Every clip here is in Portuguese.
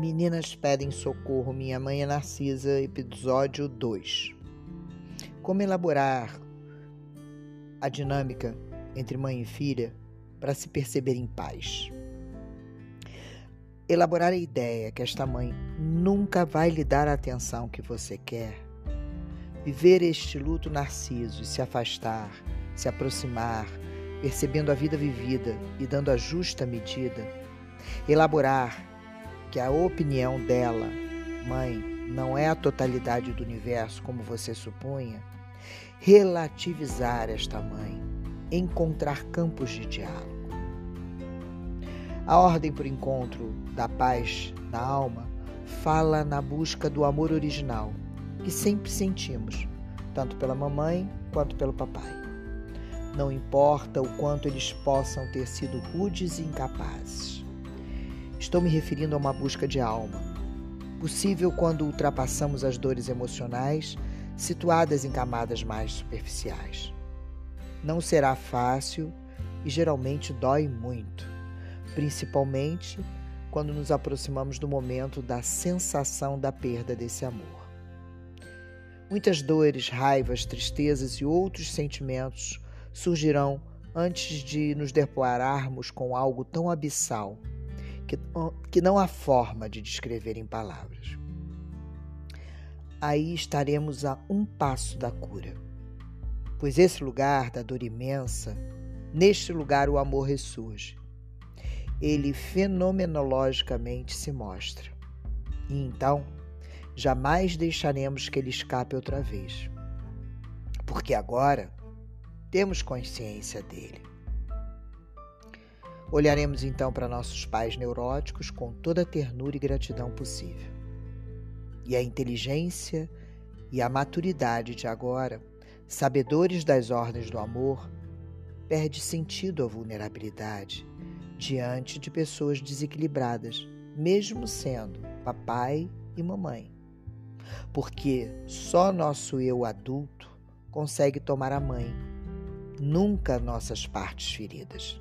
Meninas pedem socorro, minha mãe é Narcisa, episódio 2. Como elaborar a dinâmica entre mãe e filha para se perceber em paz? Elaborar a ideia que esta mãe nunca vai lhe dar a atenção que você quer. Viver este luto narciso e se afastar, se aproximar, percebendo a vida vivida e dando a justa medida. Elaborar que a opinião dela, mãe, não é a totalidade do universo como você supunha, relativizar esta mãe, encontrar campos de diálogo. A ordem por encontro da paz na alma fala na busca do amor original que sempre sentimos, tanto pela mamãe quanto pelo papai. Não importa o quanto eles possam ter sido rudes e incapazes. Estou me referindo a uma busca de alma, possível quando ultrapassamos as dores emocionais situadas em camadas mais superficiais. Não será fácil e geralmente dói muito, principalmente quando nos aproximamos do momento da sensação da perda desse amor. Muitas dores, raivas, tristezas e outros sentimentos surgirão antes de nos depararmos com algo tão abissal que, que não há forma de descrever em palavras. Aí estaremos a um passo da cura, pois esse lugar da dor imensa, neste lugar o amor ressurge. Ele fenomenologicamente se mostra. E então, jamais deixaremos que ele escape outra vez. Porque agora temos consciência dele. Olharemos então para nossos pais neuróticos com toda a ternura e gratidão possível. E a inteligência e a maturidade de agora, sabedores das ordens do amor, perde sentido a vulnerabilidade diante de pessoas desequilibradas, mesmo sendo papai e mamãe. Porque só nosso eu adulto consegue tomar a mãe, nunca nossas partes feridas.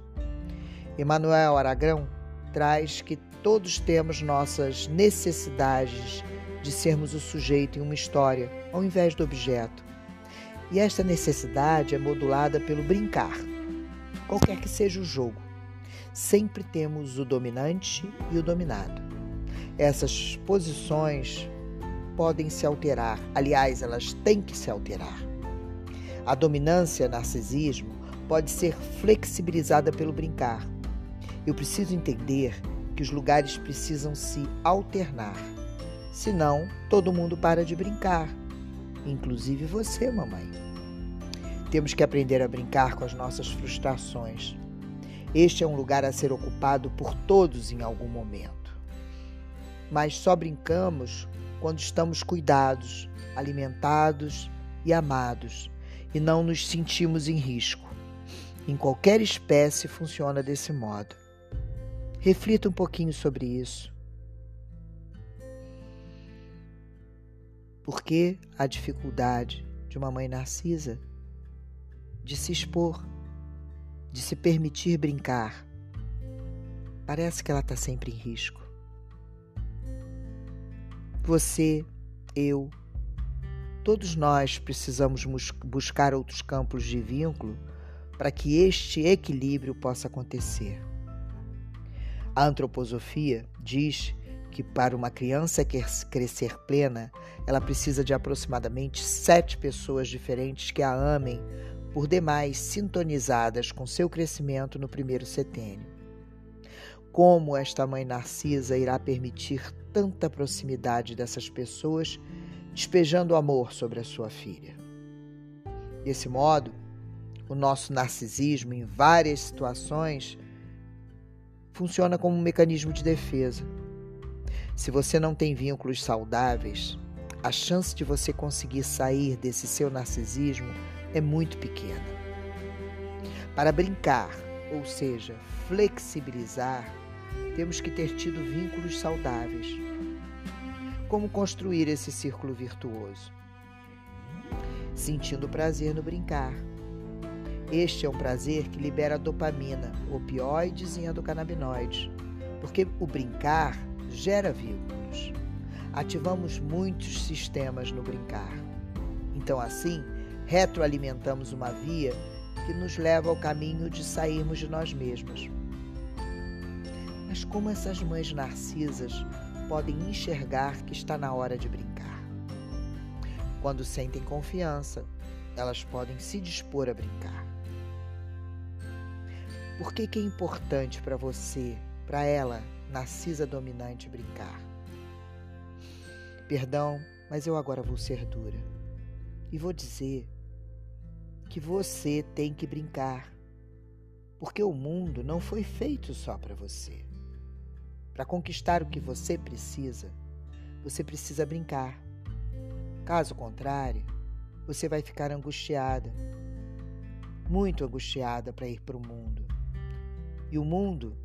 Emanuel Aragão traz que todos temos nossas necessidades de sermos o sujeito em uma história, ao invés do objeto. E esta necessidade é modulada pelo brincar, qualquer que seja o jogo. Sempre temos o dominante e o dominado. Essas posições podem se alterar, aliás, elas têm que se alterar. A dominância, narcisismo, pode ser flexibilizada pelo brincar eu preciso entender que os lugares precisam se alternar. Senão, todo mundo para de brincar, inclusive você, mamãe. Temos que aprender a brincar com as nossas frustrações. Este é um lugar a ser ocupado por todos em algum momento. Mas só brincamos quando estamos cuidados, alimentados e amados e não nos sentimos em risco. Em qualquer espécie funciona desse modo. Reflita um pouquinho sobre isso. Por que a dificuldade de uma mãe narcisa de se expor, de se permitir brincar? Parece que ela está sempre em risco. Você, eu, todos nós precisamos buscar outros campos de vínculo para que este equilíbrio possa acontecer. A antroposofia diz que para uma criança crescer plena, ela precisa de aproximadamente sete pessoas diferentes que a amem por demais sintonizadas com seu crescimento no primeiro setênio. Como esta mãe narcisa irá permitir tanta proximidade dessas pessoas, despejando amor sobre a sua filha? Desse modo, o nosso narcisismo, em várias situações, funciona como um mecanismo de defesa. Se você não tem vínculos saudáveis, a chance de você conseguir sair desse seu narcisismo é muito pequena. Para brincar, ou seja, flexibilizar, temos que ter tido vínculos saudáveis. Como construir esse círculo virtuoso? Sentindo prazer no brincar este é um prazer que libera dopamina, opioides e endocannabinoides, porque o brincar gera vínculos. Ativamos muitos sistemas no brincar. Então, assim, retroalimentamos uma via que nos leva ao caminho de sairmos de nós mesmos. Mas como essas mães narcisas podem enxergar que está na hora de brincar? Quando sentem confiança, elas podem se dispor a brincar. Por que, que é importante para você, para ela, narcisa dominante, brincar? Perdão, mas eu agora vou ser dura. E vou dizer que você tem que brincar. Porque o mundo não foi feito só para você. Para conquistar o que você precisa, você precisa brincar. Caso contrário, você vai ficar angustiada, muito angustiada para ir para o mundo. E o mundo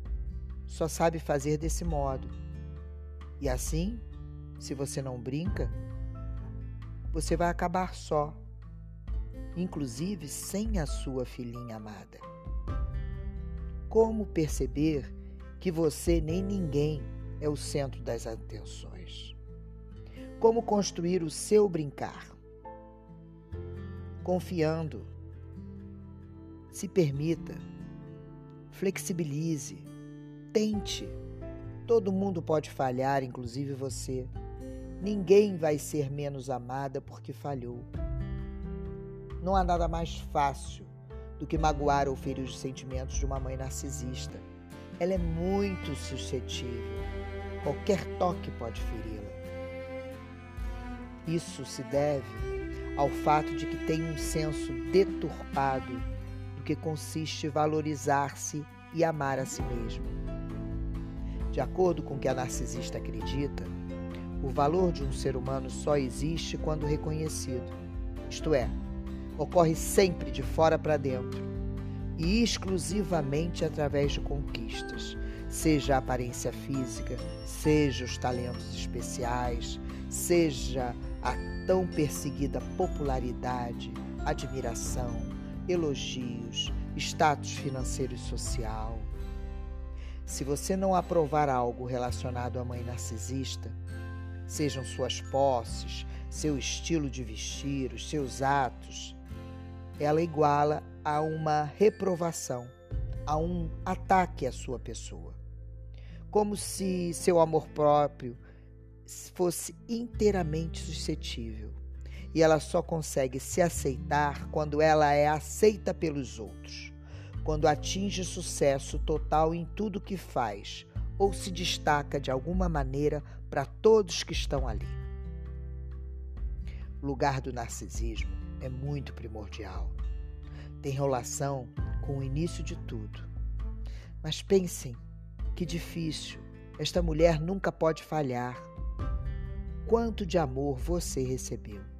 só sabe fazer desse modo. E assim, se você não brinca, você vai acabar só, inclusive sem a sua filhinha amada. Como perceber que você nem ninguém é o centro das atenções? Como construir o seu brincar? Confiando. Se permita Flexibilize. Tente. Todo mundo pode falhar, inclusive você. Ninguém vai ser menos amada porque falhou. Não há nada mais fácil do que magoar ou ferir os sentimentos de uma mãe narcisista. Ela é muito suscetível. Qualquer toque pode feri-la. Isso se deve ao fato de que tem um senso deturpado que consiste valorizar-se e amar a si mesmo. De acordo com o que a narcisista acredita, o valor de um ser humano só existe quando reconhecido, isto é, ocorre sempre de fora para dentro e exclusivamente através de conquistas, seja a aparência física, seja os talentos especiais, seja a tão perseguida popularidade, admiração, elogios, status financeiro e social. Se você não aprovar algo relacionado à mãe narcisista, sejam suas posses, seu estilo de vestir, os seus atos, ela iguala a uma reprovação, a um ataque à sua pessoa. Como se seu amor próprio fosse inteiramente suscetível e ela só consegue se aceitar quando ela é aceita pelos outros, quando atinge sucesso total em tudo que faz ou se destaca de alguma maneira para todos que estão ali. O lugar do narcisismo é muito primordial. Tem relação com o início de tudo. Mas pensem que difícil. Esta mulher nunca pode falhar. Quanto de amor você recebeu?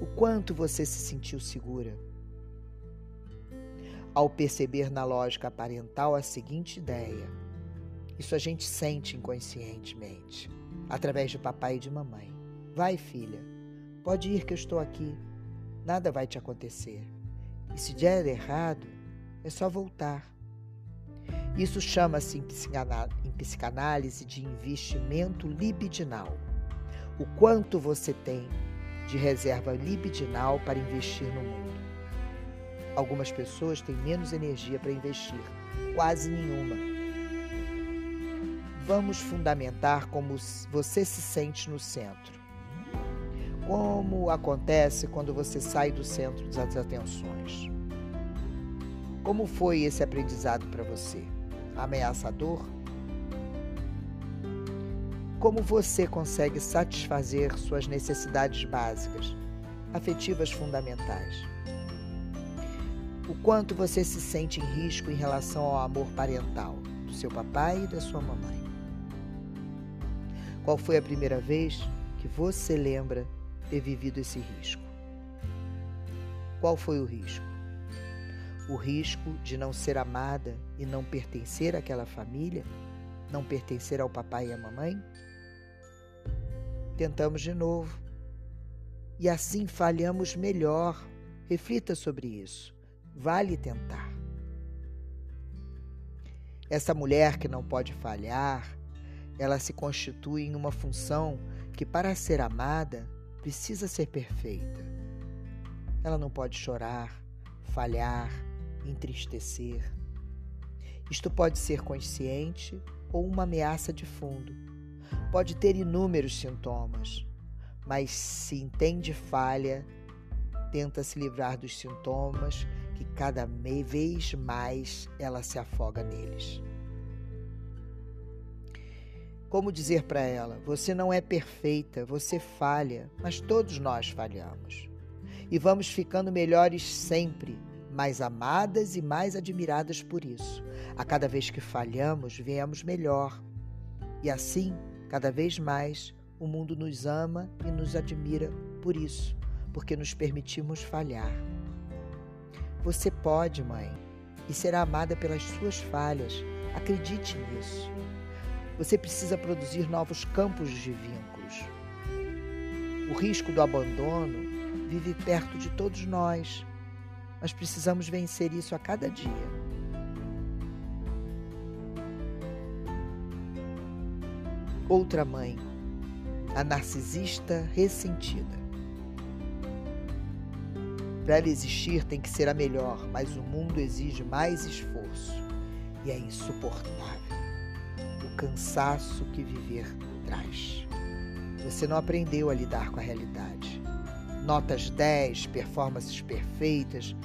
O quanto você se sentiu segura. Ao perceber na lógica parental a seguinte ideia, isso a gente sente inconscientemente, através de papai e de mamãe. Vai, filha, pode ir que eu estou aqui, nada vai te acontecer. E se der errado, é só voltar. Isso chama-se em psicanálise de investimento libidinal. O quanto você tem de reserva libidinal para investir no mundo. Algumas pessoas têm menos energia para investir, quase nenhuma. Vamos fundamentar como você se sente no centro. Como acontece quando você sai do centro das atenções? Como foi esse aprendizado para você? Ameaçador? Como você consegue satisfazer suas necessidades básicas, afetivas fundamentais? O quanto você se sente em risco em relação ao amor parental do seu papai e da sua mamãe? Qual foi a primeira vez que você lembra ter vivido esse risco? Qual foi o risco? O risco de não ser amada e não pertencer àquela família? Não pertencer ao papai e à mamãe? Tentamos de novo. E assim falhamos melhor. Reflita sobre isso. Vale tentar. Essa mulher que não pode falhar, ela se constitui em uma função que, para ser amada, precisa ser perfeita. Ela não pode chorar, falhar, entristecer. Isto pode ser consciente ou uma ameaça de fundo. Pode ter inúmeros sintomas, mas se entende falha, tenta se livrar dos sintomas que cada vez mais ela se afoga neles. Como dizer para ela: você não é perfeita, você falha, mas todos nós falhamos. E vamos ficando melhores sempre, mais amadas e mais admiradas por isso. A cada vez que falhamos, viemos melhor. E assim, cada vez mais, o mundo nos ama e nos admira por isso, porque nos permitimos falhar. Você pode, mãe, e será amada pelas suas falhas. Acredite nisso. Você precisa produzir novos campos de vínculos. O risco do abandono vive perto de todos nós, mas precisamos vencer isso a cada dia. Outra mãe, a narcisista ressentida. Para ela existir tem que ser a melhor, mas o mundo exige mais esforço e é insuportável cansaço que viver traz. Você não aprendeu a lidar com a realidade. Notas 10, performances perfeitas,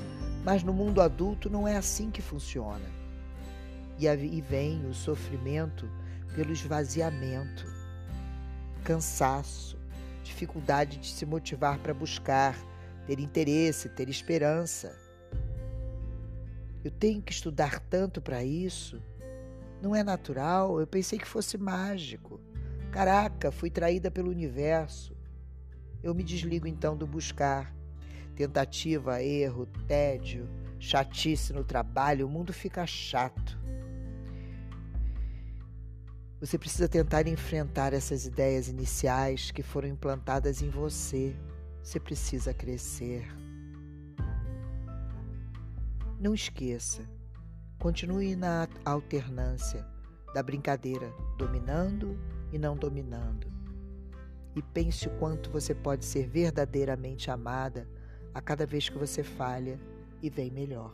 mas no mundo adulto não é assim que funciona. E vem o sofrimento pelo esvaziamento, cansaço, dificuldade de se motivar para buscar, ter interesse, ter esperança. Eu tenho que estudar tanto para isso não é natural, eu pensei que fosse mágico. Caraca, fui traída pelo universo. Eu me desligo então do buscar. Tentativa, erro, tédio, chatice no trabalho, o mundo fica chato. Você precisa tentar enfrentar essas ideias iniciais que foram implantadas em você. Você precisa crescer. Não esqueça, Continue na alternância da brincadeira, dominando e não dominando. E pense o quanto você pode ser verdadeiramente amada a cada vez que você falha e vem melhor.